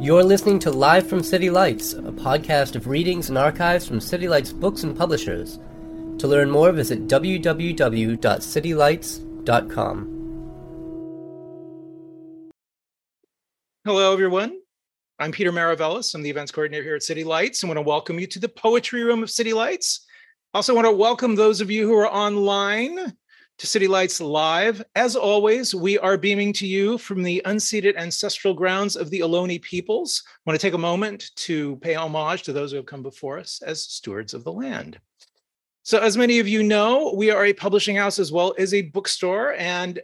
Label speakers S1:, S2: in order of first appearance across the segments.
S1: You're listening to Live from City Lights, a podcast of readings and archives from City Lights books and publishers. To learn more, visit www.citylights.com.
S2: Hello, everyone. I'm Peter Maravelis. I'm the events coordinator here at City Lights. I want to welcome you to the Poetry Room of City Lights. Also, want to welcome those of you who are online to City Lights Live. As always, we are beaming to you from the unceded ancestral grounds of the Ohlone peoples. I want to take a moment to pay homage to those who have come before us as stewards of the land. So, as many of you know, we are a publishing house as well as a bookstore, and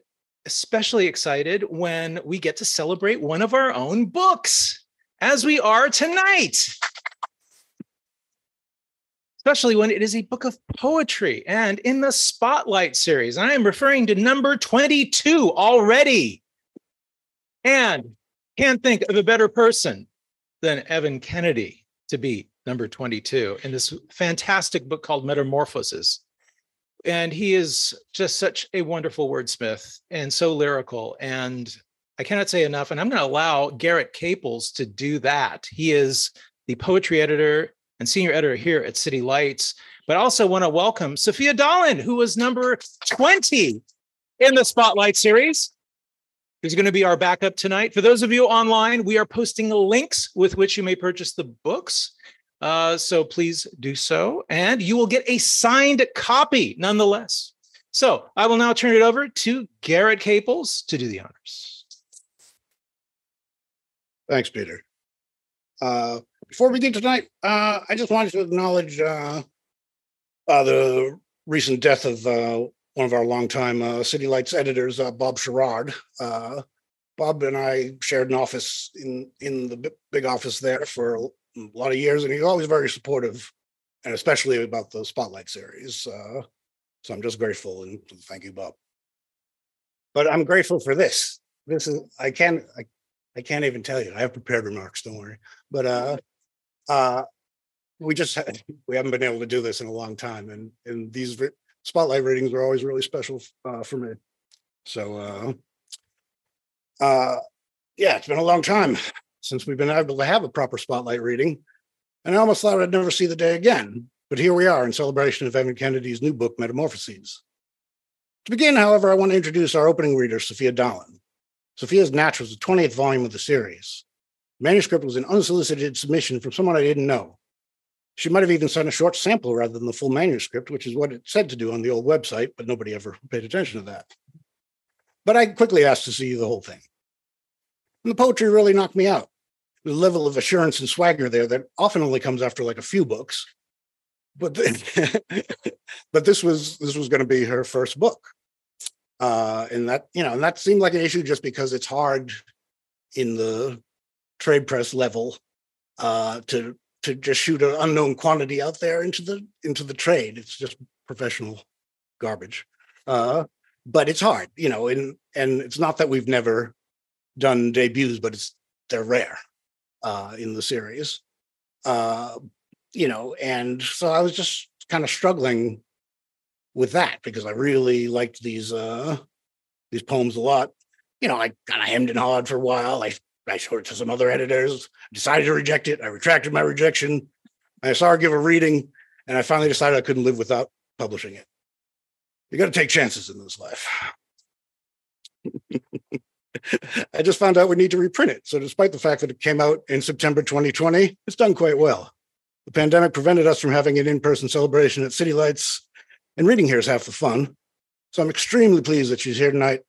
S2: especially excited when we get to celebrate one of our own books, as we are tonight especially when it is a book of poetry and in the Spotlight series. I am referring to number 22 already. And can't think of a better person than Evan Kennedy to be number 22 in this fantastic book called Metamorphosis. And he is just such a wonderful wordsmith and so lyrical. And I cannot say enough. And I'm going to allow Garrett Caples to do that. He is the poetry editor and senior editor here at City Lights. But also want to welcome Sophia Dahlin, who was number 20 in the Spotlight series. Who's going to be our backup tonight. For those of you online, we are posting the links with which you may purchase the books. Uh, so please do so, and you will get a signed copy nonetheless. So I will now turn it over to Garrett Caples to do the honors.
S3: Thanks, Peter. Uh, before we begin tonight, uh, I just wanted to acknowledge uh, uh, the recent death of uh, one of our longtime uh, City Lights editors, uh, Bob Sharrard. Bob and I shared an office in in the big office there for a lot of years, and he's always very supportive, and especially about the Spotlight series. so I'm just grateful and thank you, Bob. But I'm grateful for this. This is I can't I, I can't even tell you. I have prepared remarks. Don't worry. But uh, uh, we just had, we haven't been able to do this in a long time, and and these spotlight readings are always really special uh, for me. So, uh, uh, yeah, it's been a long time since we've been able to have a proper spotlight reading, and I almost thought I'd never see the day again. But here we are in celebration of Evan Kennedy's new book, Metamorphoses. To begin, however, I want to introduce our opening reader, Sophia Dahlin. Sophia's Natch was the 20th volume of the series manuscript was an unsolicited submission from someone I didn't know. She might have even sent a short sample rather than the full manuscript, which is what it said to do on the old website, but nobody ever paid attention to that. But I quickly asked to see the whole thing. And the poetry really knocked me out. The level of assurance and swagger there that often only comes after like a few books. But but this was this was going to be her first book. Uh, and that, you know, and that seemed like an issue just because it's hard in the trade press level uh, to to just shoot an unknown quantity out there into the into the trade. It's just professional garbage. Uh, but it's hard, you know, and and it's not that we've never done debuts, but it's they're rare uh, in the series. Uh, you know, and so I was just kind of struggling with that because I really liked these uh these poems a lot. You know, I kind of hemmed and hawed for a while. I I showed it to some other editors, decided to reject it. I retracted my rejection. I saw her give a reading, and I finally decided I couldn't live without publishing it. You got to take chances in this life. I just found out we need to reprint it. So, despite the fact that it came out in September 2020, it's done quite well. The pandemic prevented us from having an in person celebration at City Lights, and reading here is half the fun. So, I'm extremely pleased that she's here tonight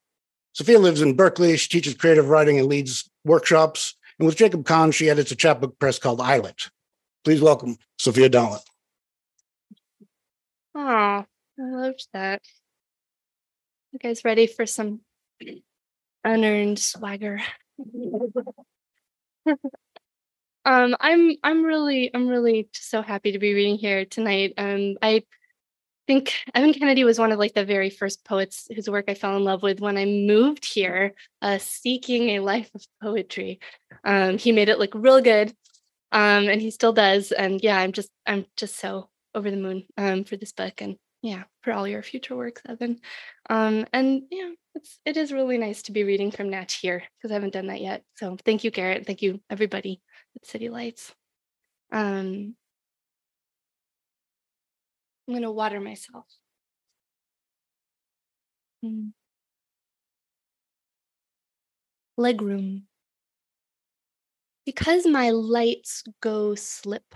S3: Sophia lives in Berkeley. She teaches creative writing and leads workshops. And with Jacob Kahn, she edits a chapbook press called Eyelet. Please welcome Sophia Dahlin.
S4: Oh, I loved that. You guys ready for some unearned swagger? um, I'm I'm really I'm really so happy to be reading here tonight. Um, I think Evan Kennedy was one of like the very first poets whose work I fell in love with when I moved here, uh, seeking a life of poetry. Um, he made it look real good, um, and he still does. And yeah, I'm just I'm just so over the moon um, for this book, and yeah, for all your future works, Evan. Um, and yeah, it's it is really nice to be reading from Natch here because I haven't done that yet. So thank you, Garrett. Thank you, everybody at City Lights. Um, I'm gonna water myself. Mm. Legroom. Because my lights go slip,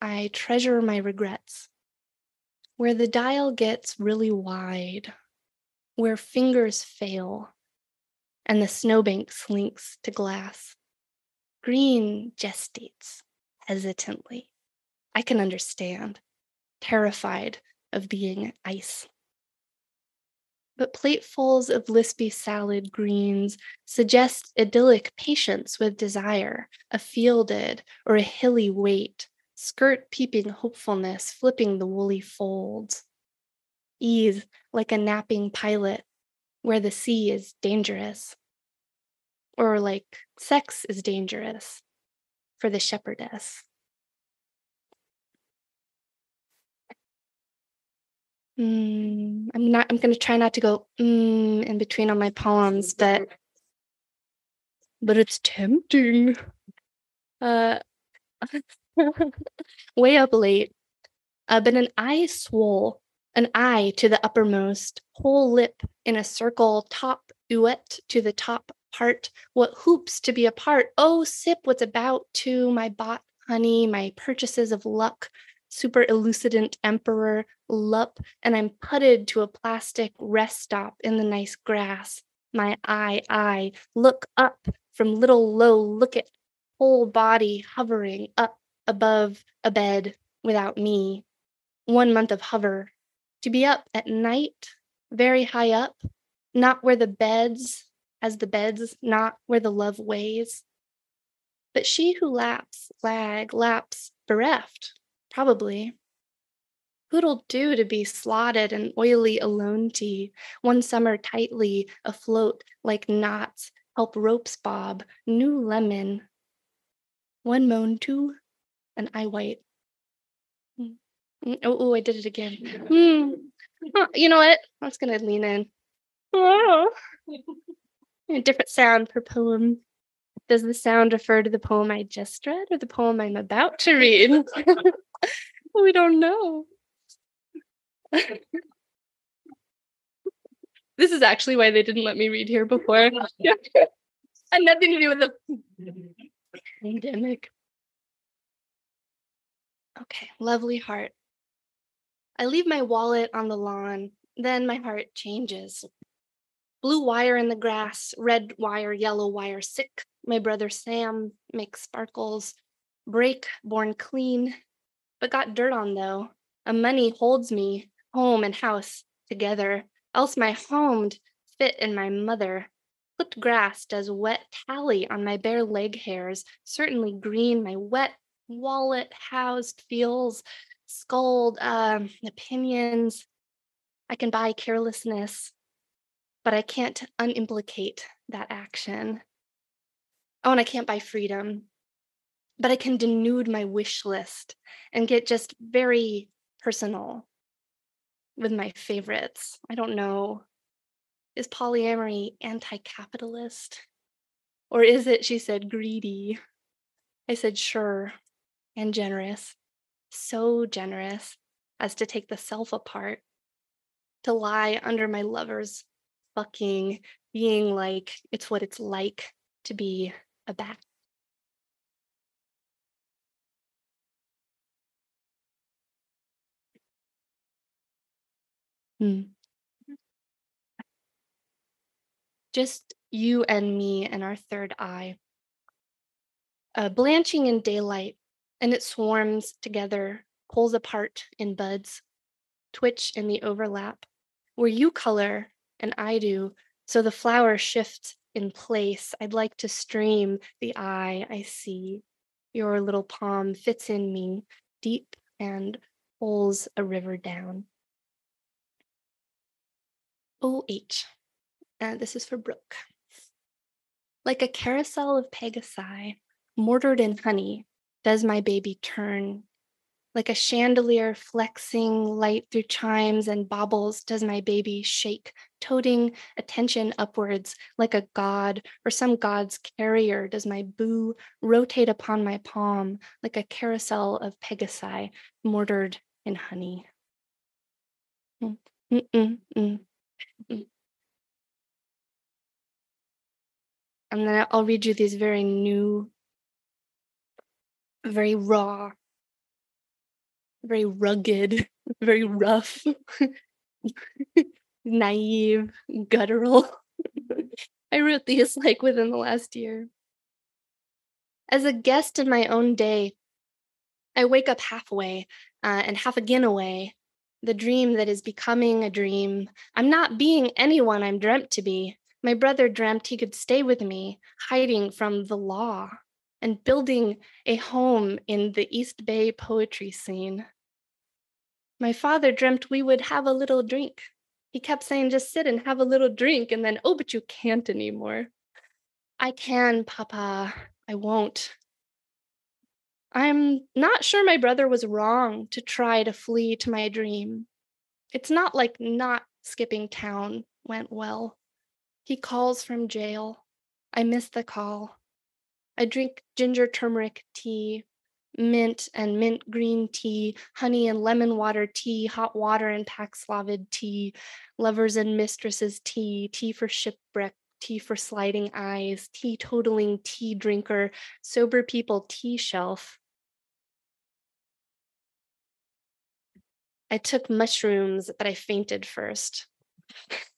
S4: I treasure my regrets. Where the dial gets really wide, where fingers fail, and the snowbank slinks to glass. Green gestates hesitantly. I can understand, terrified of being ice but platefuls of lispy salad greens suggest idyllic patience with desire, a fielded or a hilly weight, skirt peeping hopefulness, flipping the woolly folds. Ease like a napping pilot, where the sea is dangerous. Or like sex is dangerous for the shepherdess. Mm, I'm not. I'm going to try not to go mm, in between on my poems, but but it's tempting. Uh, way up late. Uh, but an eye swole, an eye to the uppermost, whole lip in a circle, top ouette to the top part. What hoops to be apart? Oh, sip what's about to my bought honey, my purchases of luck, super elucidant emperor lup, and I'm putted to a plastic rest stop in the nice grass. My eye, eye, look up from little low, look at whole body hovering up above a bed without me. One month of hover. To be up at night, very high up, not where the beds, as the beds, not where the love weighs. But she who laps, lag, laps, bereft, Probably. Who'd'll do to be slotted and oily alone tea, one summer tightly afloat like knots, help ropes bob, new lemon. One moan to, an eye white. Mm, mm, oh, oh, I did it again. Mm. Oh, you know what? I'm just gonna lean in. Oh. A different sound per poem. Does the sound refer to the poem I just read or the poem I'm about to read? we don't know. this is actually why they didn't let me read here before. Had nothing to do with the pandemic. Okay, lovely heart. I leave my wallet on the lawn, then my heart changes. Blue wire in the grass, red wire, yellow wire, sick. My brother Sam makes sparkles. Break, born clean, but got dirt on though. A money holds me, home and house together, else my homed fit in my mother. Clipped grass does wet tally on my bare leg hairs, certainly green my wet wallet housed feels, scold um, opinions. I can buy carelessness, but I can't unimplicate that action. Oh, and I can't buy freedom but I can denude my wish list and get just very personal with my favorites. I don't know. Is polyamory anti capitalist? Or is it, she said, greedy? I said, sure, and generous. So generous as to take the self apart, to lie under my lover's fucking being like it's what it's like to be a bat. Mm. Just you and me and our third eye. Uh, blanching in daylight, and it swarms together, pulls apart in buds, twitch in the overlap, where you color and I do, so the flower shifts in place. I'd like to stream the eye I see. Your little palm fits in me deep and pulls a river down. OH. And this is for Brooke. Like a carousel of Pegasi, mortared in honey, does my baby turn. Like a chandelier flexing light through chimes and baubles, does my baby shake toting attention upwards like a god or some god's carrier does my boo rotate upon my palm like a carousel of pegasi mortared in honey mm, mm, mm, mm. And then i'll read you these very new very raw very rugged very rough naive, guttural. I wrote these like within the last year. As a guest in my own day, I wake up halfway uh, and half again away. The dream that is becoming a dream. I'm not being anyone I'm dreamt to be. My brother dreamt he could stay with me, hiding from the law and building a home in the East Bay poetry scene. My father dreamt we would have a little drink, he kept saying, just sit and have a little drink. And then, oh, but you can't anymore. I can, Papa. I won't. I'm not sure my brother was wrong to try to flee to my dream. It's not like not skipping town went well. He calls from jail. I miss the call. I drink ginger turmeric tea mint and mint green tea, honey and lemon water tea, hot water and Paxlovid tea, lovers and mistresses tea, tea for shipwreck, tea for sliding eyes, teetotaling tea drinker, sober people tea shelf. I took mushrooms, but I fainted first.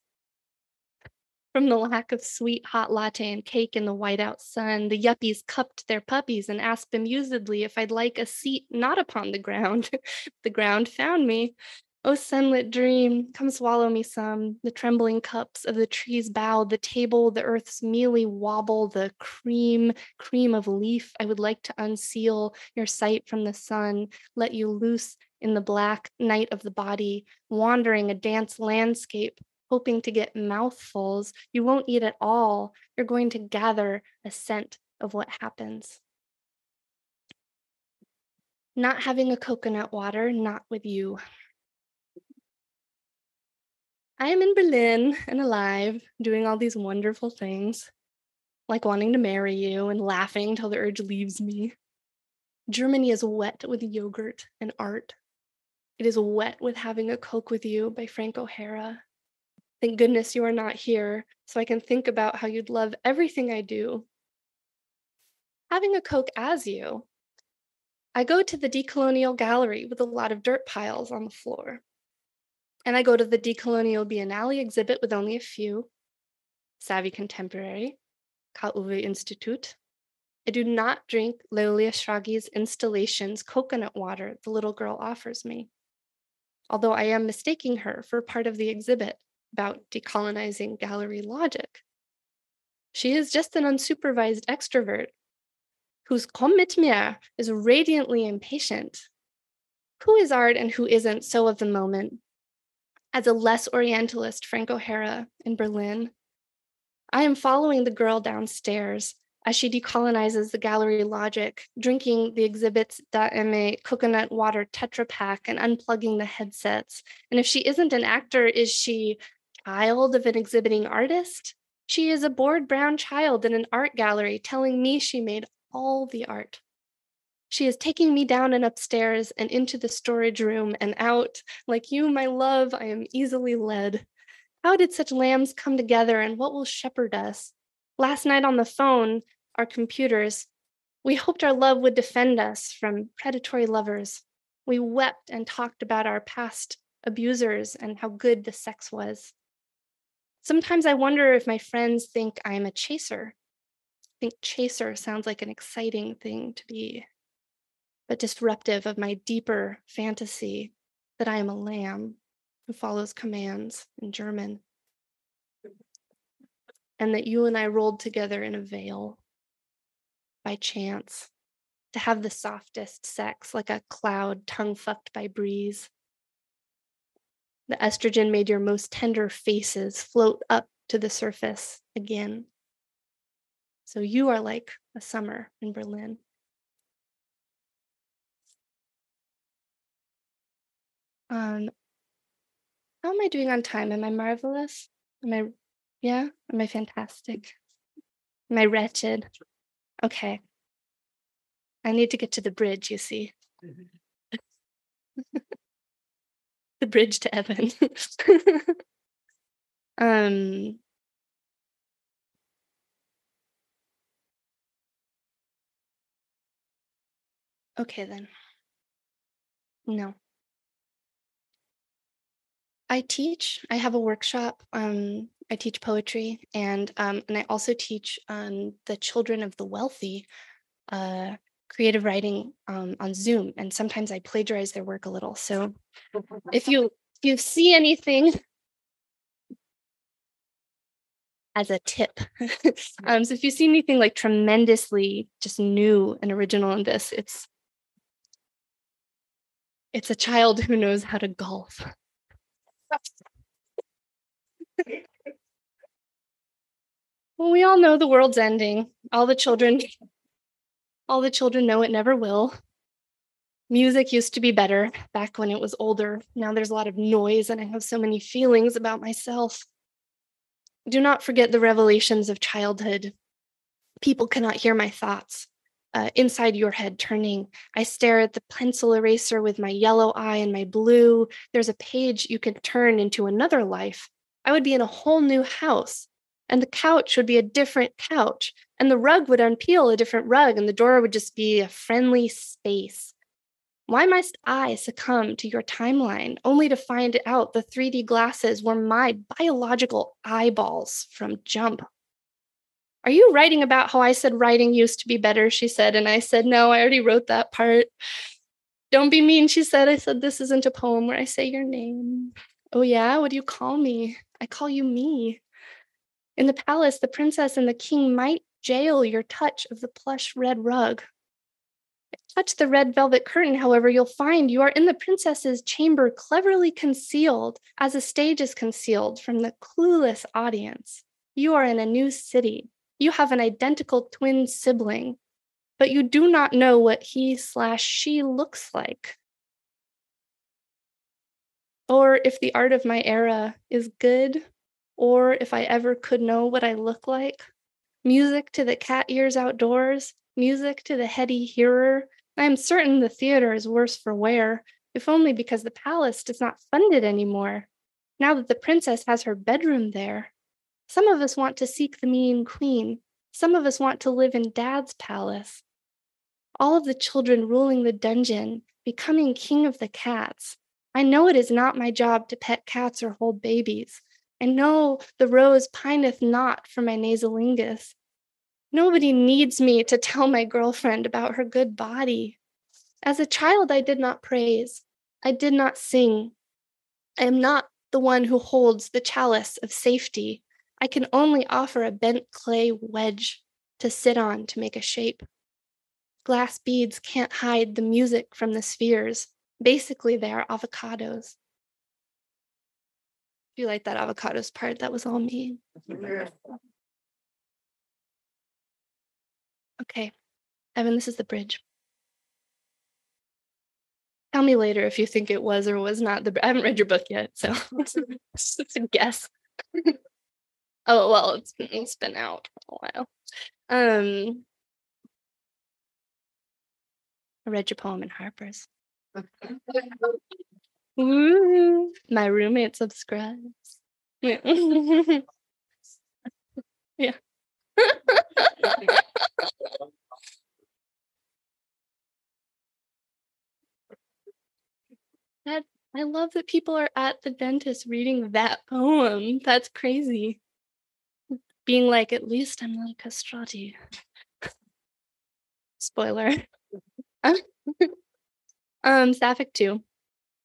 S4: From the lack of sweet hot latte and cake in the whiteout sun, the yuppies cupped their puppies and asked amusedly if I'd like a seat not upon the ground. the ground found me. Oh, sunlit dream, come swallow me some. The trembling cups of the tree's bough, the table, the earth's mealy wobble, the cream, cream of leaf. I would like to unseal your sight from the sun, let you loose in the black night of the body, wandering a dance landscape, hoping to get mouthfuls. You won't eat at all. You're going to gather a scent of what happens. Not having a coconut water, not with you. I am in Berlin and alive, doing all these wonderful things, like wanting to marry you and laughing till the urge leaves me. Germany is wet with yogurt and art. It is wet with having a Coke with you by Frank O'Hara. Thank goodness you are not here, so I can think about how you'd love everything I do. Having a Coke as you, I go to the decolonial gallery with a lot of dirt piles on the floor. And I go to the decolonial biennale exhibit with only a few. Savvy Contemporary, KW Institute. I do not drink Leolia Shragi's installation's coconut water the little girl offers me, although I am mistaking her for part of the exhibit about decolonizing gallery logic. She is just an unsupervised extrovert whose komm mit mir is radiantly impatient. Who is art and who isn't so of the moment? As a less Orientalist Frank O'Hara in Berlin, I am following the girl downstairs as she decolonizes the gallery logic, drinking the exhibit's Daeme coconut water Tetra Pak and unplugging the headsets. And if she isn't an actor, is she child of an exhibiting artist. She is a bored brown child in an art gallery telling me she made all the art. She is taking me down and upstairs and into the storage room and out. Like you, my love, I am easily led. How did such lambs come together and what will shepherd us? Last night on the phone, our computers, we hoped our love would defend us from predatory lovers. We wept and talked about our past abusers and how good the sex was. Sometimes I wonder if my friends think I'm a chaser. I think chaser sounds like an exciting thing to be, but disruptive of my deeper fantasy that I am a lamb who follows commands in German. And that you and I rolled together in a veil by chance to have the softest sex like a cloud tongue fucked by breeze the estrogen made your most tender faces float up to the surface again. So you are like a summer in Berlin. Um, how am I doing on time? Am I marvelous? Am I, yeah? Am I fantastic? Am I wretched? Okay. I need to get to the bridge, you see. the bridge to Evan. um, okay, then. No. I teach. I have a workshop. Um, I teach poetry, and um, and I also teach um, the children of the wealthy uh, creative writing um, on Zoom. And sometimes I plagiarize their work a little. So if you if you see anything as a tip, um, so if you see anything like tremendously just new and original in this, it's it's a child who knows how to golf. well, we all know the world's ending. All the children, all the children know it never will. Music used to be better back when it was older. Now there's a lot of noise, and I have so many feelings about myself. Do not forget the revelations of childhood. People cannot hear my thoughts uh, inside your head turning. I stare at the pencil eraser with my yellow eye and my blue. There's a page you can turn into another life. I would be in a whole new house, and the couch would be a different couch, and the rug would unpeel a different rug, and the door would just be a friendly space. Why must I succumb to your timeline only to find out the 3D glasses were my biological eyeballs from jump? Are you writing about how I said writing used to be better? She said. And I said, No, I already wrote that part. Don't be mean, she said. I said, This isn't a poem where I say your name. Oh, yeah? What do you call me? I call you me. In the palace, the princess and the king might jail your touch of the plush red rug. Touch the red velvet curtain, however, you'll find you are in the princess's chamber, cleverly concealed, as a stage is concealed from the clueless audience. You are in a new city, you have an identical twin sibling, but you do not know what he slash she looks like. Or if the art of my era is good, or if I ever could know what I look like. Music to the cat ears outdoors, music to the heady hearer. I am certain the theater is worse for wear, if only because the palace does not fund it anymore. Now that the princess has her bedroom there, some of us want to seek the mean queen. Some of us want to live in dad's palace. All of the children ruling the dungeon, becoming king of the cats. I know it is not my job to pet cats or hold babies. I know the rose pineth not for my nasolingus. Nobody needs me to tell my girlfriend about her good body. As a child, I did not praise. I did not sing. I am not the one who holds the chalice of safety. I can only offer a bent clay wedge to sit on to make a shape. Glass beads can't hide the music from the spheres. Basically, they are avocados. If you like that avocados part, that was all me. Okay, Evan, this is the bridge. Tell me later if you think it was or was not the. I haven't read your book yet, so it's a guess. Oh well, it's been, it's been out for a while. Um, I read your poem in Harper's. Woo, my roommate subscribes. Yeah. yeah. that I love that people are at the dentist reading that poem. That's crazy being like, at least I'm not castrati. Spoiler. um, Sapphic 2.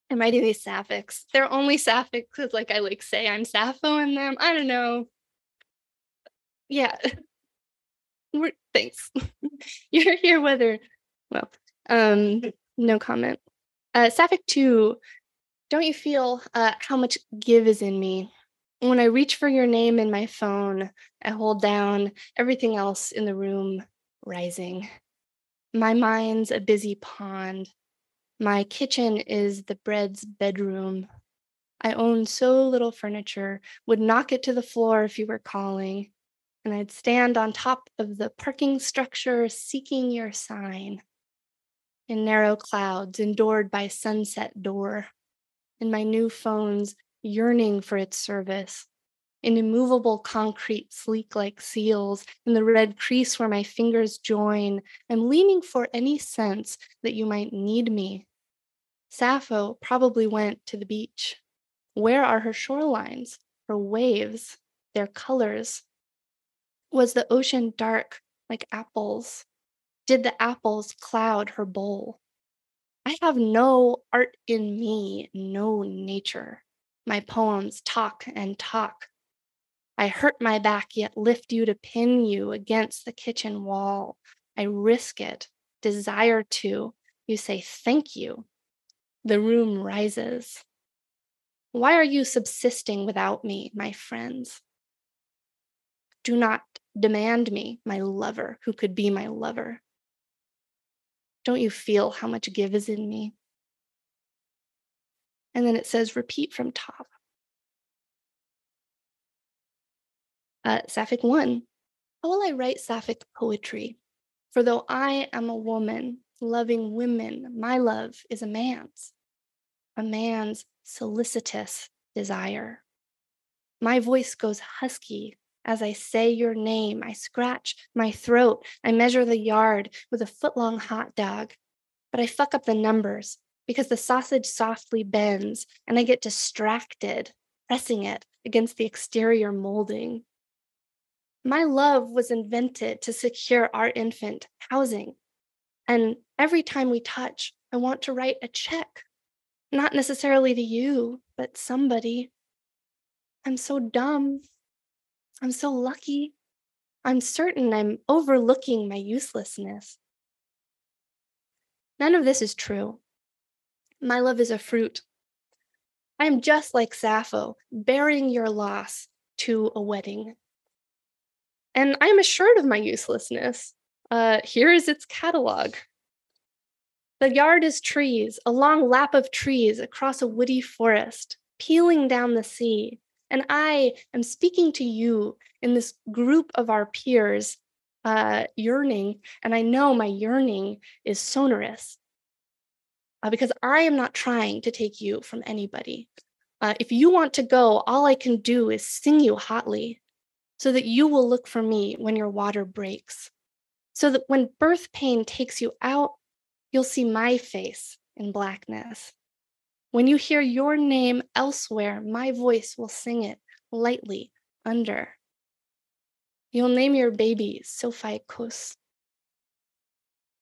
S4: I'm writing these sapphics. They're only sapphic because, like, I like say I'm Sappho in them. I don't know. Yeah. We're, thanks. You're here whether, well, um, no comment. Uh, Sapphic 2. Don't you feel uh, how much give is in me? when I reach for your name in my phone, I hold down everything else in the room rising. My mind's a busy pond. My kitchen is the bread's bedroom. I own so little furniture, would knock it to the floor if you were calling, and I'd stand on top of the parking structure seeking your sign. In narrow clouds, endured by sunset door, in my new phone's yearning for its service, in immovable concrete sleek like seals, in the red crease where my fingers join, I'm leaning for any sense that you might need me. Sappho probably went to the beach. Where are her shorelines, her waves, their colors? Was the ocean dark like apples? Did the apples cloud her bowl? I have no art in me, no nature. My poems talk and talk. I hurt my back, yet lift you to pin you against the kitchen wall. I risk it, desire to. You say, Thank you. The room rises. Why are you subsisting without me, my friends? Do not demand me, my lover, who could be my lover. Don't you feel how much give is in me? And then it says, repeat from top. Uh, Sapphic 1. How will I write Sapphic poetry? For though I am a woman, loving women, my love is a man's, a man's solicitous desire. My voice goes husky as I say your name. I scratch my throat. I measure the yard with a foot long hot dog, but I fuck up the numbers because the sausage softly bends and I get distracted, pressing it against the exterior molding. My love was invented to secure our infant housing. And every time we touch, I want to write a check, not necessarily to you, but somebody. I'm so dumb. I'm so lucky. I'm certain I'm overlooking my uselessness. None of this is true. My love is a fruit. I am just like Sappho, bearing your loss to a wedding. And I am assured of my uselessness. Uh, here is its catalog. The yard is trees, a long lap of trees across a woody forest, peeling down the sea. And I am speaking to you in this group of our peers, uh, yearning. And I know my yearning is sonorous uh, because I am not trying to take you from anybody. Uh, if you want to go, all I can do is sing you hotly so that you will look for me when your water breaks. So that when birth pain takes you out, you'll see my face in blackness. When you hear your name elsewhere, my voice will sing it lightly under. You'll name your baby Sophie Kus.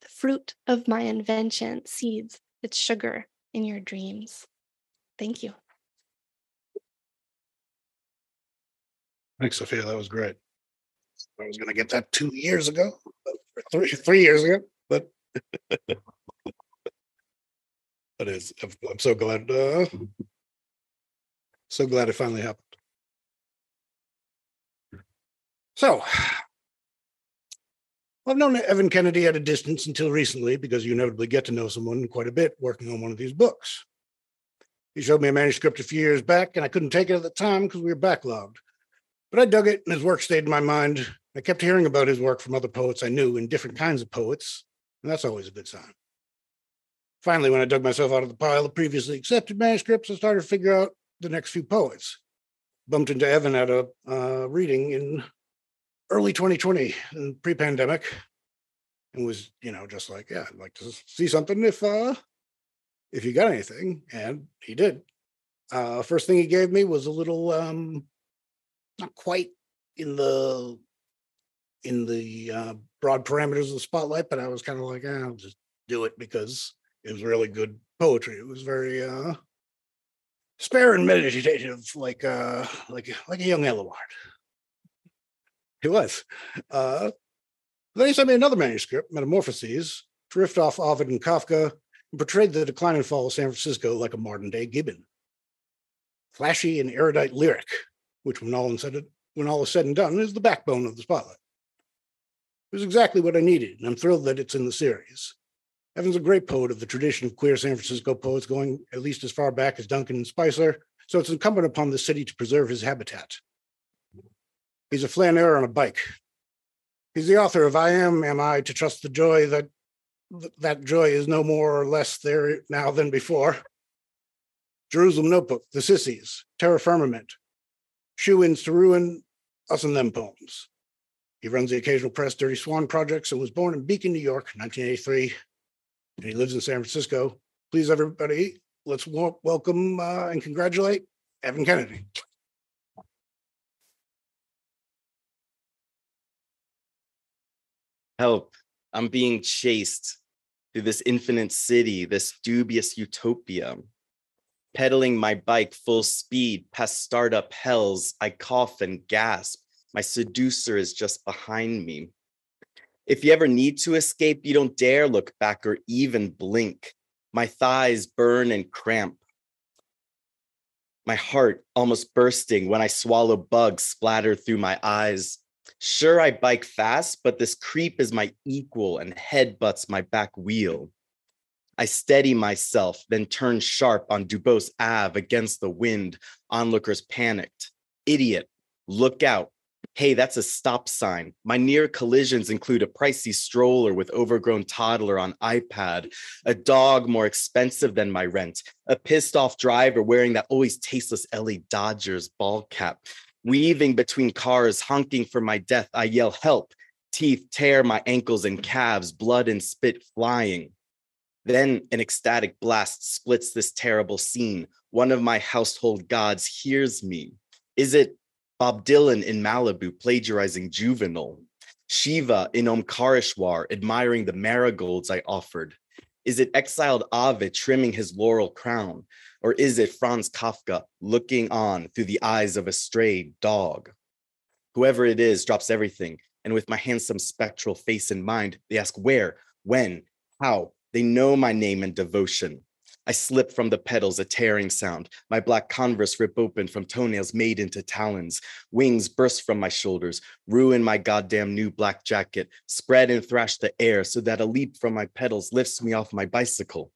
S4: The fruit of my invention seeds its sugar in your dreams. Thank you.
S3: Thanks, Sophia. That was great. I was going to get that two years ago, three, three years ago, but that is, I'm so glad, uh, so glad it finally happened. So, I've known Evan Kennedy at a distance until recently because you inevitably get to know someone quite a bit working on one of these books. He showed me a manuscript a few years back, and I couldn't take it at the time because we were backlogged. But I dug it, and his work stayed in my mind. I kept hearing about his work from other poets I knew and different kinds of poets, and that's always a good sign. Finally, when I dug myself out of the pile of previously accepted manuscripts, I started to figure out the next few poets. Bumped into Evan at a uh, reading in early 2020, pre-pandemic, and was, you know, just like, yeah, I'd like to see something if uh if you got anything, and he did. Uh, first thing he gave me was a little um not quite in the in the uh, broad parameters of the spotlight, but I was kind of like, eh, I'll just do it because it was really good poetry. It was very uh, spare and meditative, like uh, like like a young Eluard. It was. Uh, then he sent me another manuscript, Metamorphoses, drift off Ovid and Kafka, and portrayed the decline and fall of San Francisco like a modern day Gibbon. Flashy and erudite lyric, which when all, said, when all is said and done is the backbone of the spotlight. It was exactly what I needed, and I'm thrilled that it's in the series. Evan's a great poet of the tradition of queer San Francisco poets going at least as far back as Duncan and Spicer, so it's incumbent upon the city to preserve his habitat. He's a flaneur on a bike. He's the author of I Am, Am I to Trust the Joy that that joy is no more or less there now than before. Jerusalem Notebook, The Sissies, Terra Firmament, Shoo-Ins to Ruin, Us and Them Poems. He runs the occasional press Dirty Swan projects and was born in Beacon, New York, 1983. And he lives in San Francisco. Please, everybody, let's welcome uh, and congratulate Evan Kennedy.
S5: Help. I'm being chased through this infinite city, this dubious utopia. Pedaling my bike full speed past startup hells, I cough and gasp. My seducer is just behind me. If you ever need to escape, you don't dare look back or even blink. My thighs burn and cramp. My heart almost bursting when I swallow bugs splattered through my eyes. Sure, I bike fast, but this creep is my equal and headbutts my back wheel. I steady myself, then turn sharp on Duboce Ave against the wind. Onlookers panicked. Idiot, look out. Hey, that's a stop sign. My near collisions include a pricey stroller with overgrown toddler on iPad, a dog more expensive than my rent, a pissed off driver wearing that always tasteless LA Dodgers ball cap, Weaving between cars, honking for my death, I yell, Help! Teeth tear my ankles and calves, blood and spit flying. Then an ecstatic blast splits this terrible scene. One of my household gods hears me. Is it Bob Dylan in Malibu plagiarizing Juvenal? Shiva in Omkareshwar admiring the marigolds I offered? Is it exiled Ovid trimming his laurel crown? Or is it Franz Kafka looking on through the eyes of a stray dog? Whoever it is drops everything. And with my handsome spectral face in mind, they ask where, when, how. They know my name and devotion. I slip from the pedals, a tearing sound. My black converse rip open from toenails made into talons. Wings burst from my shoulders, ruin my goddamn new black jacket, spread and thrash the air so that a leap from my pedals lifts me off my bicycle.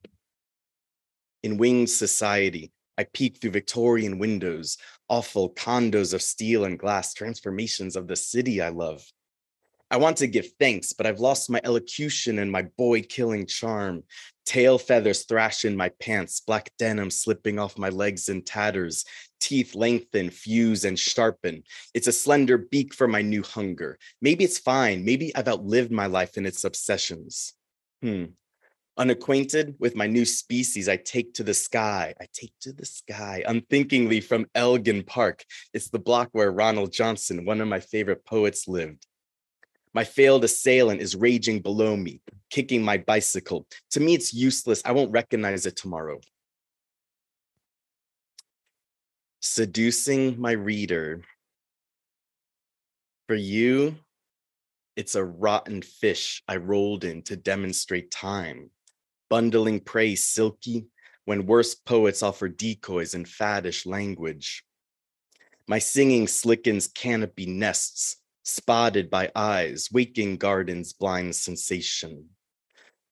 S5: In winged society, I peek through Victorian windows, awful condos of steel and glass, transformations of the city I love. I want to give thanks, but I've lost my elocution and my boy killing charm. Tail feathers thrash in my pants, black denim slipping off my legs in tatters. Teeth lengthen, fuse, and sharpen. It's a slender beak for my new hunger. Maybe it's fine. Maybe I've outlived my life and its obsessions. Hmm. Unacquainted with my new species, I take to the sky. I take to the sky unthinkingly from Elgin Park. It's the block where Ronald Johnson, one of my favorite poets, lived. My failed assailant is raging below me, kicking my bicycle. To me, it's useless. I won't recognize it tomorrow. Seducing my reader. For you, it's a rotten fish I rolled in to demonstrate time, bundling prey silky when worse poets offer decoys in faddish language. My singing slickens canopy nests, spotted by eyes, waking gardens blind sensation.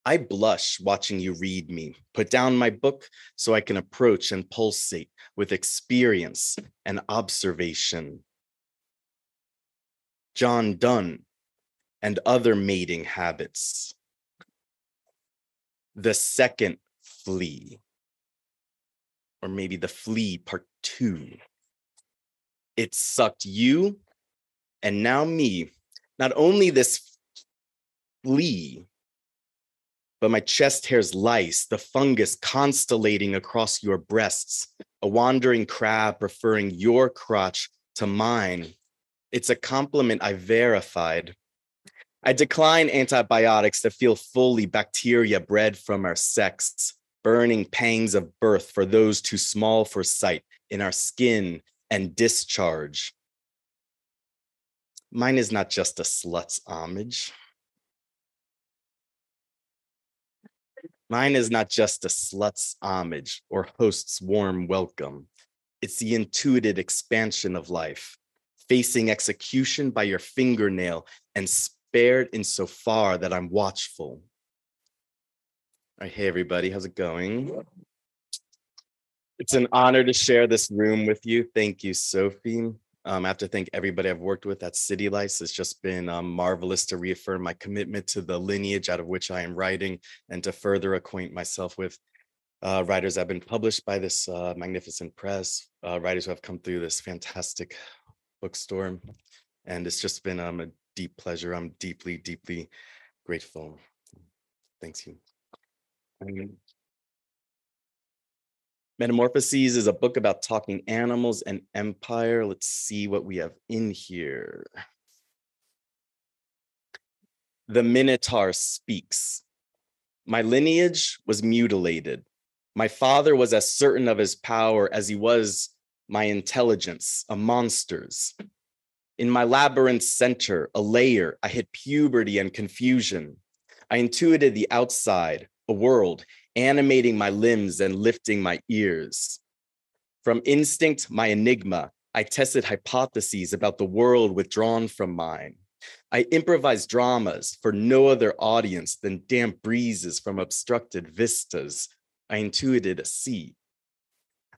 S5: I blush watching you read me. Put down my book so I can approach and pulsate with experience and observation. John Donne and other mating habits. The second flea, or maybe the flea part two. It sucked you and now me, not only this flea, but my chest hair's lice, the fungus constellating across your breasts, a wandering crab preferring your crotch to mine. It's a compliment I verified. I decline antibiotics to feel fully bacteria bred from our sex, burning pangs of birth for those too small for sight in our skin and discharge. Mine is not just a slut's homage. Mine is not just a slut's homage or host's warm welcome. It's the intuited expansion of life, facing execution by your fingernail and spared insofar that I'm watchful. All right, hey everybody, how's it going? It's an honor to share this room with you. Thank you, Sophie. Um, I have to thank everybody I've worked with at City Lights. It's just been um, marvelous to reaffirm my commitment to the lineage out of which I am writing and to further acquaint myself with uh, writers that have been published by this uh, magnificent press, uh, writers who have come through this fantastic bookstore. And it's just been um, a deep pleasure. I'm deeply, deeply grateful. Thanks you. Metamorphoses is a book about talking animals and empire. Let's see what we have in here. The Minotaur speaks. My lineage was mutilated. My father was as certain of his power as he was my intelligence, a monster's. In my labyrinth center, a lair, I hit puberty and confusion. I intuited the outside, a world, animating my limbs and lifting my ears. From instinct, my enigma, I tested hypotheses about the world withdrawn from mine. I improvised dramas for no other audience than damp breezes from obstructed vistas. I intuited a sea.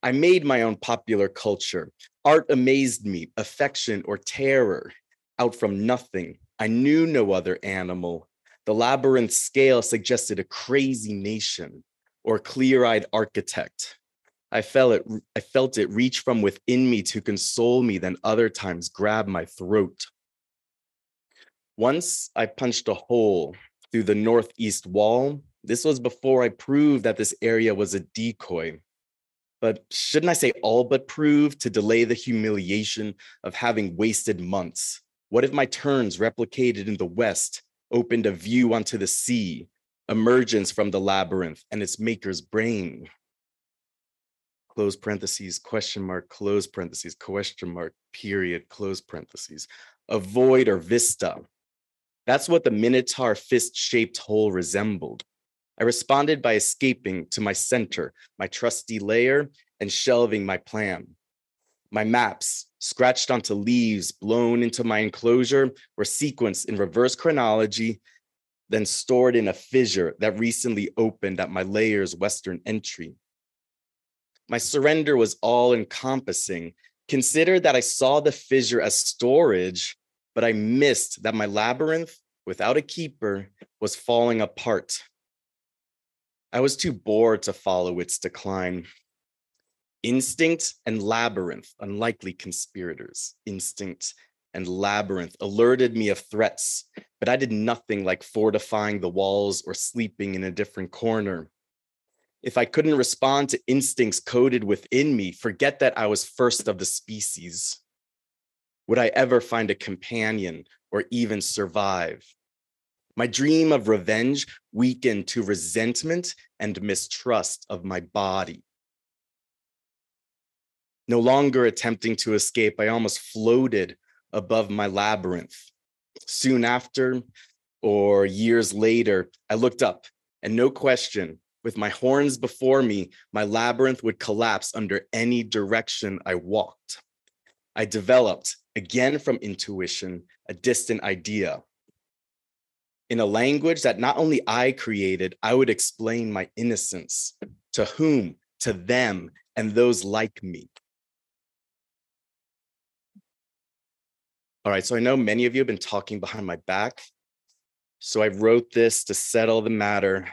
S5: I made my own popular culture. Art amazed me, affection or terror. Out from nothing, I knew no other animal. The labyrinth scale suggested a crazy nation or clear-eyed architect. I felt it, I felt it reach from within me to console me, then other times grab my throat. Once I punched a hole through the northeast wall. This was before I proved that this area was a decoy. But shouldn't I say all but prove to delay the humiliation of having wasted months? What if my turns replicated in the West opened a view onto the sea, emergence from the labyrinth and its maker's brain. Close parentheses, question mark, close parentheses, question mark, period, close parentheses. A void or vista. That's what the Minotaur fist shaped hole resembled. I responded by escaping to my center, my trusty lair, and shelving my plan. My maps, scratched onto leaves blown into my enclosure, were sequenced in reverse chronology then stored in a fissure that recently opened at my lair's western entry. My surrender was all encompassing. Consider that I saw the fissure as storage, but I missed that my labyrinth, without a keeper, was falling apart. I was too bored to follow its decline. Instinct and labyrinth, unlikely conspirators. Instinct and labyrinth alerted me of threats, but I did nothing like fortifying the walls or sleeping in a different corner. If I couldn't respond to instincts coded within me, forget that I was first of the species. Would I ever find a companion or even survive? My dream of revenge weakened to resentment and mistrust of my body. No longer attempting to escape, I almost floated above my labyrinth. Soon after, or years later, I looked up and no question, with my horns before me, my labyrinth would collapse under any direction I walked. I developed, again from intuition, a distant idea. In a language that not only I created, I would explain my innocence to whom, to them, and those like me. All right, so I know many of you have been talking behind my back. So I wrote this to settle the matter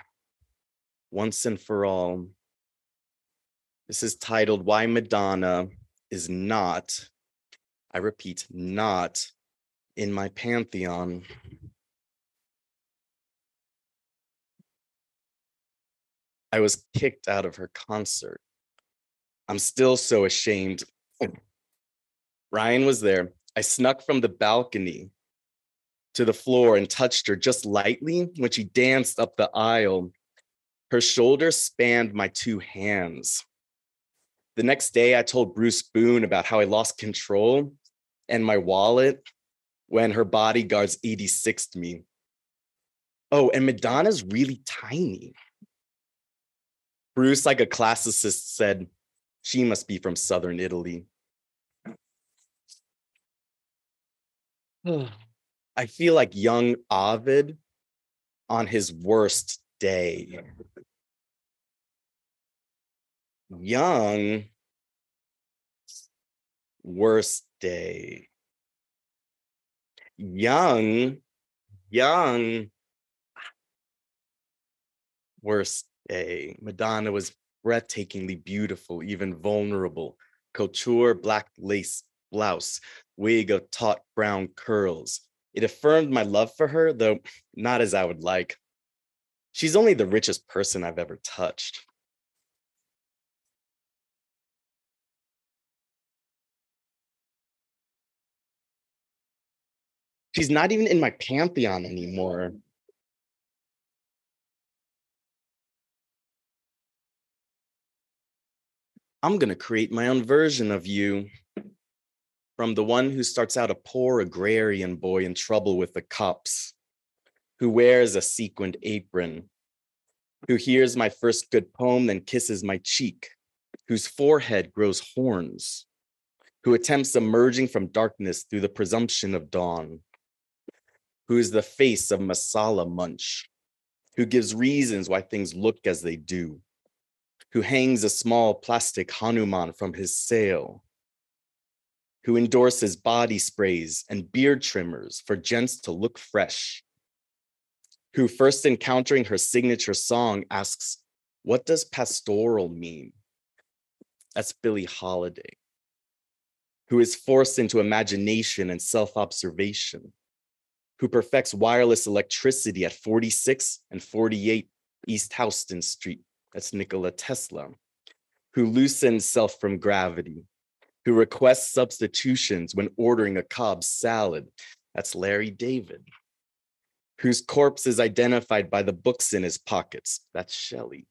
S5: once and for all. This is titled Why Madonna is Not, I repeat, not in my pantheon. I was kicked out of her concert. I'm still so ashamed. Ryan was there I snuck from the balcony to the floor and touched her just lightly when she danced up the aisle. Her shoulders spanned my two hands. The next day, I told Bruce Boone about how I lost control and my wallet when her bodyguards 86'd me. Oh, and Madonna's really tiny. Bruce, like a classicist, said, she must be from Southern Italy. I feel like young Ovid on his worst day. young, worst day. Young, young, worst day. Madonna was breathtakingly beautiful, even vulnerable. Couture black lace blouse, wig of taut brown curls. It affirmed my love for her, though not as I would like. She's only the richest person I've ever touched. She's not even in my pantheon anymore. I'm going to create my own version of you. From the one who starts out a poor agrarian boy in trouble with the cops, who wears a sequined apron, who hears my first good poem, then kisses my cheek, whose forehead grows horns, who attempts emerging from darkness through the presumption of dawn, who is the face of masala munch, who gives reasons why things look as they do, who hangs a small plastic Hanuman from his sail, who endorses body sprays and beard trimmers for gents to look fresh, who first encountering her signature song asks, What does pastoral mean? That's Billie Holiday, who is forced into imagination and self observation, who perfects wireless electricity at 46 and 48 East Houston Street. That's Nikola Tesla, who loosens self from gravity, who requests substitutions when ordering a Cobb salad. That's Larry David, whose corpse is identified by the books in his pockets. That's Shelley,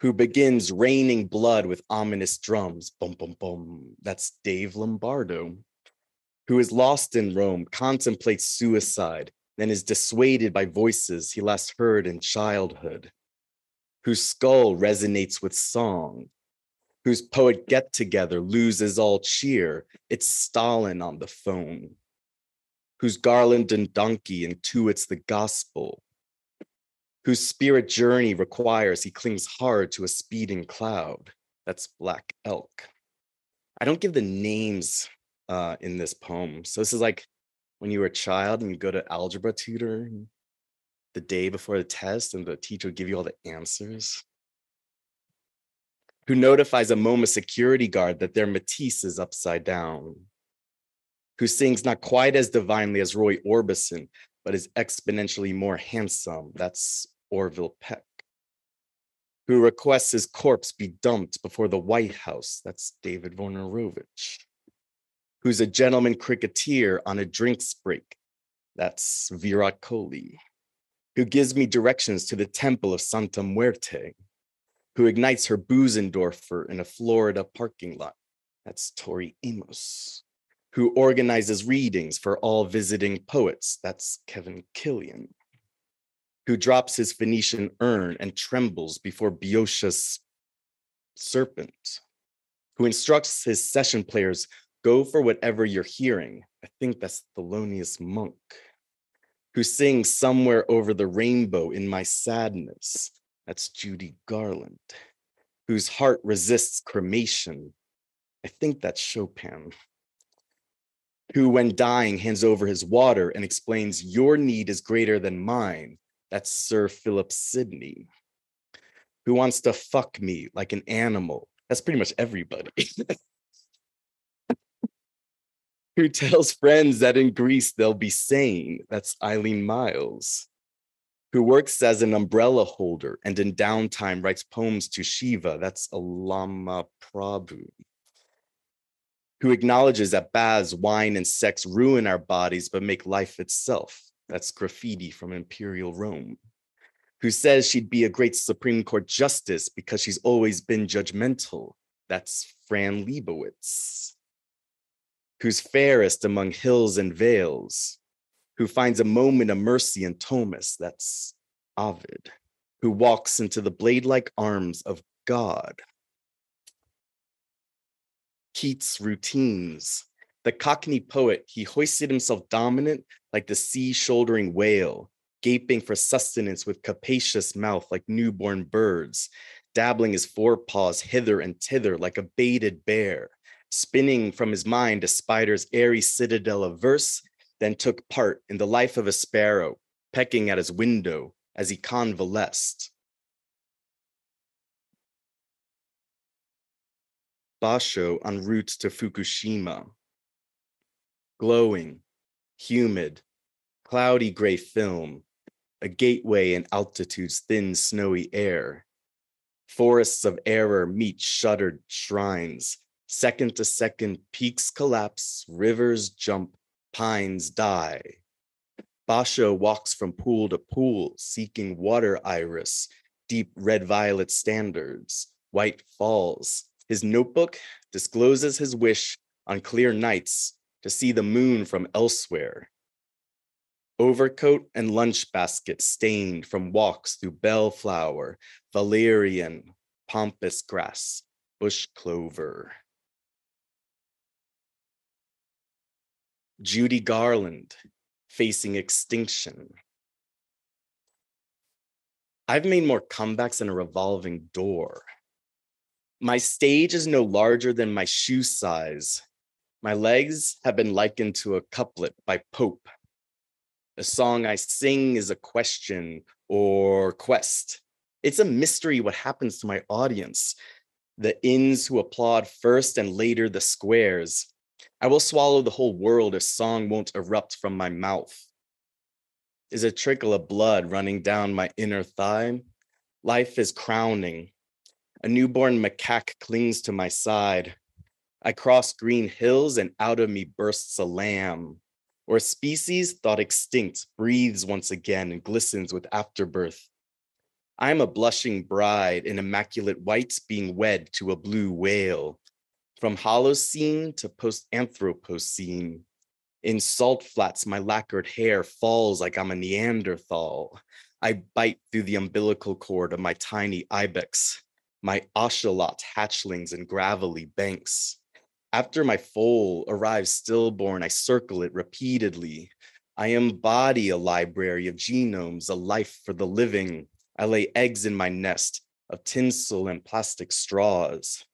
S5: who begins raining blood with ominous drums. Boom, boom, boom. That's Dave Lombardo, who is lost in Rome, contemplates suicide, then is dissuaded by voices he last heard in childhood, whose skull resonates with song, whose poet get together loses all cheer. It's Stalin on the phone, whose garland and donkey intuits the gospel, whose spirit journey requires he clings hard to a speeding cloud. That's Black Elk. I don't give the names uh, in this poem. So this is like when you were a child and you go to algebra tutor the day before the test and the teacher would give you all the answers. Who notifies a MoMA security guard that their Matisse is upside down. Who sings not quite as divinely as Roy Orbison, but is exponentially more handsome. That's Orville Peck. Who requests his corpse be dumped before the White House. That's David Wojnarowicz who's a gentleman cricketer on a drinks break. That's Virat Kohli, who gives me directions to the temple of Santa Muerte, who ignites her Bösendorfer in a Florida parking lot. That's Tori Amos, who organizes readings for all visiting poets. That's Kevin Killian, who drops his Phoenician urn and trembles before Boeotia's serpent, who instructs his session players Go for whatever you're hearing. I think that's Thelonious Monk, who sings Somewhere Over the Rainbow in My Sadness. That's Judy Garland, whose heart resists cremation. I think that's Chopin, who, when dying, hands over his water and explains, Your need is greater than mine. That's Sir Philip Sidney, who wants to fuck me like an animal. That's pretty much everybody. who tells friends that in Greece they'll be sane. That's Eileen Myles, who works as an umbrella holder and in downtime writes poems to Shiva. That's Allama Prabhu, who acknowledges that baths, wine, and sex ruin our bodies but make life itself. That's graffiti from Imperial Rome. Who says she'd be a great Supreme Court justice because she's always been judgmental. That's Fran Lebowitz who's fairest among hills and vales, who finds a moment of mercy in Tomis, that's Ovid, who walks into the blade like arms of God. Keats' routines. The Cockney poet, he hoisted himself dominant like the sea shouldering whale, gaping for sustenance with capacious mouth like newborn birds. dabbling his forepaws hither and thither like a baited bear, spinning from his mind a spider's airy citadel of verse, then took part in the life of a sparrow, pecking at his window as he convalesced. Basho en route to Fukushima. Glowing, humid, cloudy gray film, a gateway in altitude's thin snowy air. Forests of error meet shuttered shrines. Second to second, peaks collapse, rivers jump, pines die. Basho walks from pool to pool, seeking water iris, deep red violet standards, white falls. His notebook discloses his wish on clear nights to see the moon from elsewhere. Overcoat and lunch basket stained from walks through bellflower, valerian, pampas grass, bush clover. Judy Garland, facing extinction. I've made more comebacks than a revolving door. My stage is no larger than my shoe size. My legs have been likened to a couplet by Pope. The song I sing is a question or quest. It's a mystery what happens to my audience. The ins who applaud first and later the squares. I will swallow the whole world if song won't erupt from my mouth. Is a trickle of blood running down my inner thigh? Life is crowning. A newborn macaque clings to my side. I cross green hills and out of me bursts a lamb. Or a species thought extinct breathes once again and glistens with afterbirth. I am a blushing bride in immaculate whites being wed to a blue whale. From Holocene to post Anthropocene. In salt flats, my lacquered hair falls like I'm a Neanderthal. I bite through the umbilical cord of my tiny ibex, my ocelot hatchlings in gravelly banks. After my foal arrives stillborn, I circle it repeatedly. I embody a library of genomes, a life for the living. I lay eggs in my nest of tinsel and plastic straws.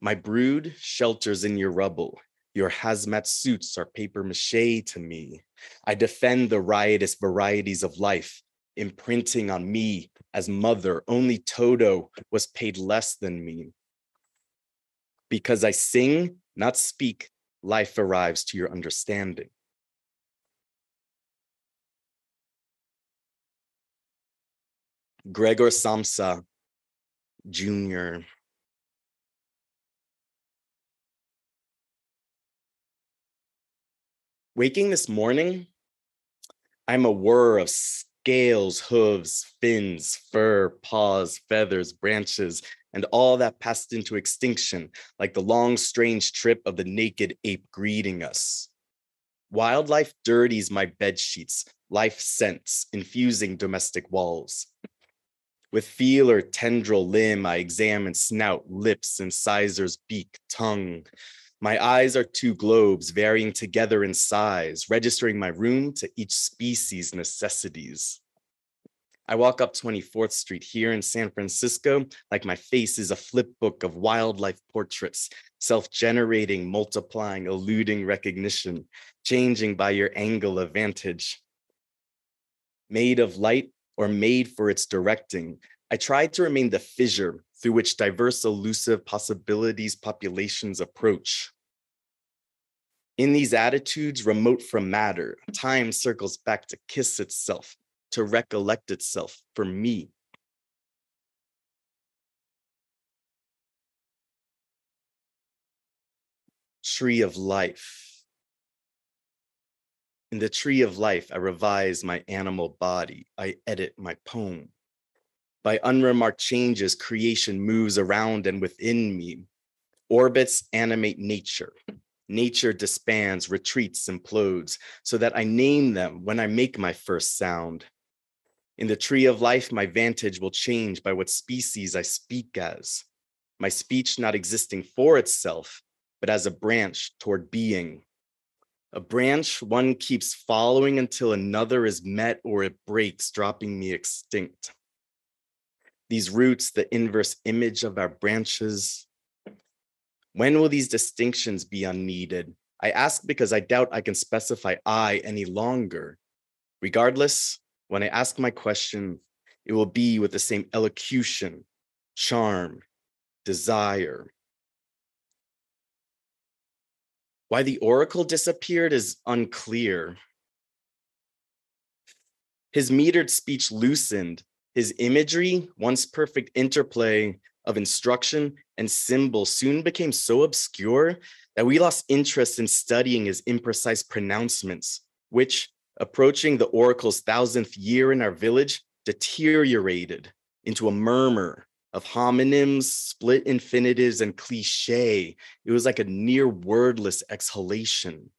S5: My brood shelters in your rubble. Your hazmat suits are paper mache to me. I defend the riotous varieties of life, imprinting on me as mother. Only Toto was paid less than me. Because I sing, not speak, life arrives to your understanding. Gregor Samsa Jr. Waking this morning, I'm a whir of scales, hooves, fins, fur, paws, feathers, branches, and all that passed into extinction, like the long, strange trip of the naked ape greeting us. Wildlife dirties my bed sheets, life scents, infusing domestic walls. With feel or tendril limb, I examine snout, lips, incisors, beak, tongue, my eyes are two globes varying together in size, registering my room to each species' necessities. I walk up 24th Street here in San Francisco like my face is a flip book of wildlife portraits, self generating, multiplying, eluding recognition, changing by your angle of vantage. Made of light or made for its directing, I try to remain the fissure through which diverse elusive possibilities populations approach. In these attitudes, remote from matter, time circles back to kiss itself, to recollect itself for me. Tree of life. In the tree of life, I revise my animal body. I edit my poem. By unremarked changes, creation moves around and within me. Orbits animate nature. Nature disbands, retreats, implodes, so that I name them when I make my first sound. In the tree of life, my vantage will change by what species I speak as. My speech not existing for itself, but as a branch toward being. A branch one keeps following until another is met or it breaks, dropping me extinct. These roots, the inverse image of our branches. When will these distinctions be unneeded? I ask because I doubt I can specify I any longer. Regardless, when I ask my question, it will be with the same elocution, charm, desire. Why the oracle disappeared is unclear. His metered speech loosened, his imagery, once perfect interplay of instruction and symbol, soon became so obscure that we lost interest in studying his imprecise pronouncements, which, approaching the oracle's thousandth year in our village, deteriorated into a murmur of homonyms, split infinitives, and cliche. It was like a near wordless exhalation.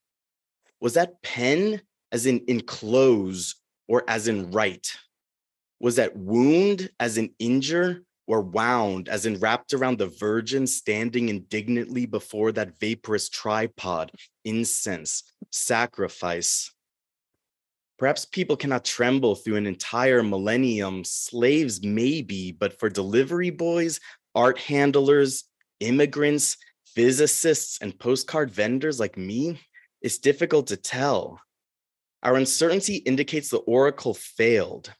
S5: Was that pen as in enclose or as in write? Was that wound as in injure or wound as in wrapped around the virgin standing indignantly before that vaporous tripod, incense, sacrifice? Perhaps people cannot tremble through an entire millennium. Slaves, maybe, but for delivery boys, art handlers, immigrants, physicists, and postcard vendors like me, it's difficult to tell. Our uncertainty indicates the oracle failed.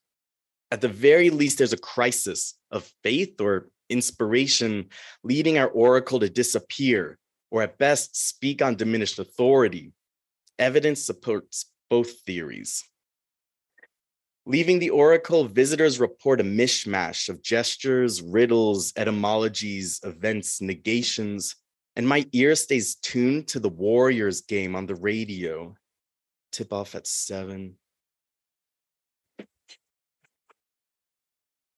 S5: At the very least, there's a crisis of faith or inspiration leading our oracle to disappear, or at best, speak on diminished authority. Evidence supports both theories. Leaving the oracle, visitors report a mishmash of gestures, riddles, etymologies, events, negations, and my ear stays tuned to the Warriors game on the radio. Tip off at seven.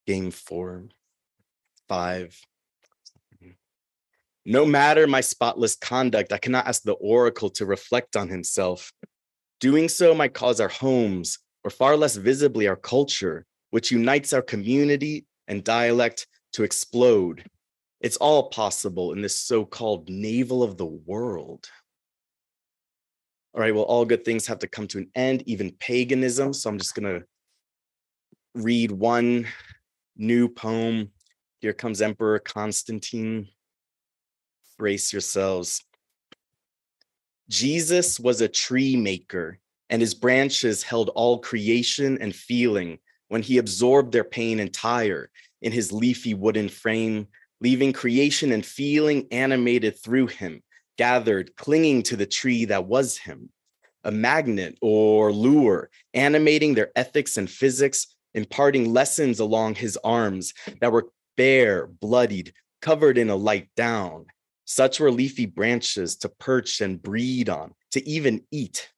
S5: Game four, five. Mm-hmm. No matter my spotless conduct, I cannot ask the oracle to reflect on himself. Doing so might cause our homes, or far less visibly our culture, which unites our community and dialect to explode. It's all possible in this so called navel of the world. All right, well, all good things have to come to an end, even paganism. So I'm just going to read one new poem. Here comes Emperor Constantine. Brace yourselves. Jesus was a tree maker and his branches held all creation and feeling when he absorbed their pain entire in his leafy wooden frame, leaving creation and feeling animated through him, gathered, clinging to the tree that was him. A magnet or lure, animating their ethics and physics, imparting lessons along his arms that were bare, bloodied, covered in a light down. Such were leafy branches to perch and breed on, to even eat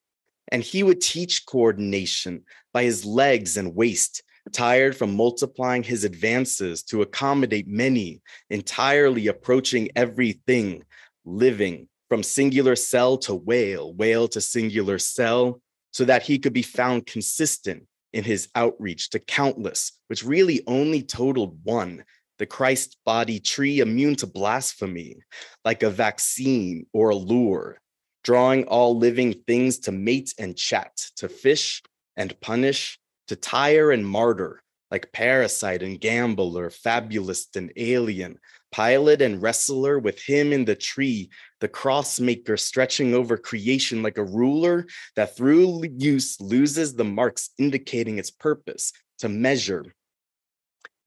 S5: and he would teach coordination by his legs and waist, tired from multiplying his advances to accommodate many, entirely approaching everything, living from singular cell to whale, whale to singular cell, so that he could be found consistent in his outreach to countless, which really only totaled one the Christ body tree immune to blasphemy, like a vaccine or a lure, drawing all living things to mate and chat, to fish and punish, to tire and martyr, like parasite and gambler, fabulist and alien, pilot and wrestler with him in the tree, the cross maker stretching over creation like a ruler that through use loses the marks indicating its purpose to measure.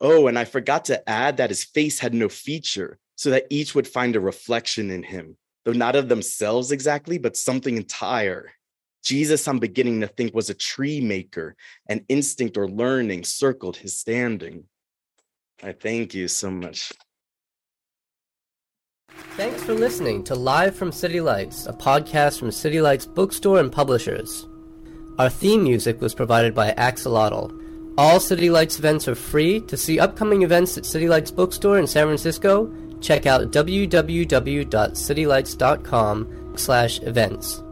S5: Oh, and I forgot to add that his face had no feature, so that each would find a reflection in him though not of themselves exactly, but something entire. Jesus, I'm beginning to think, was a tree maker, and instinct or learning circled his standing. I thank you so much.
S1: Thanks for listening to Live from City Lights, a podcast from City Lights bookstore and publishers. Our theme music was provided by Axolotl. All City Lights events are free. To see upcoming events at City Lights bookstore in San Francisco, check out www.citylights.com slash events.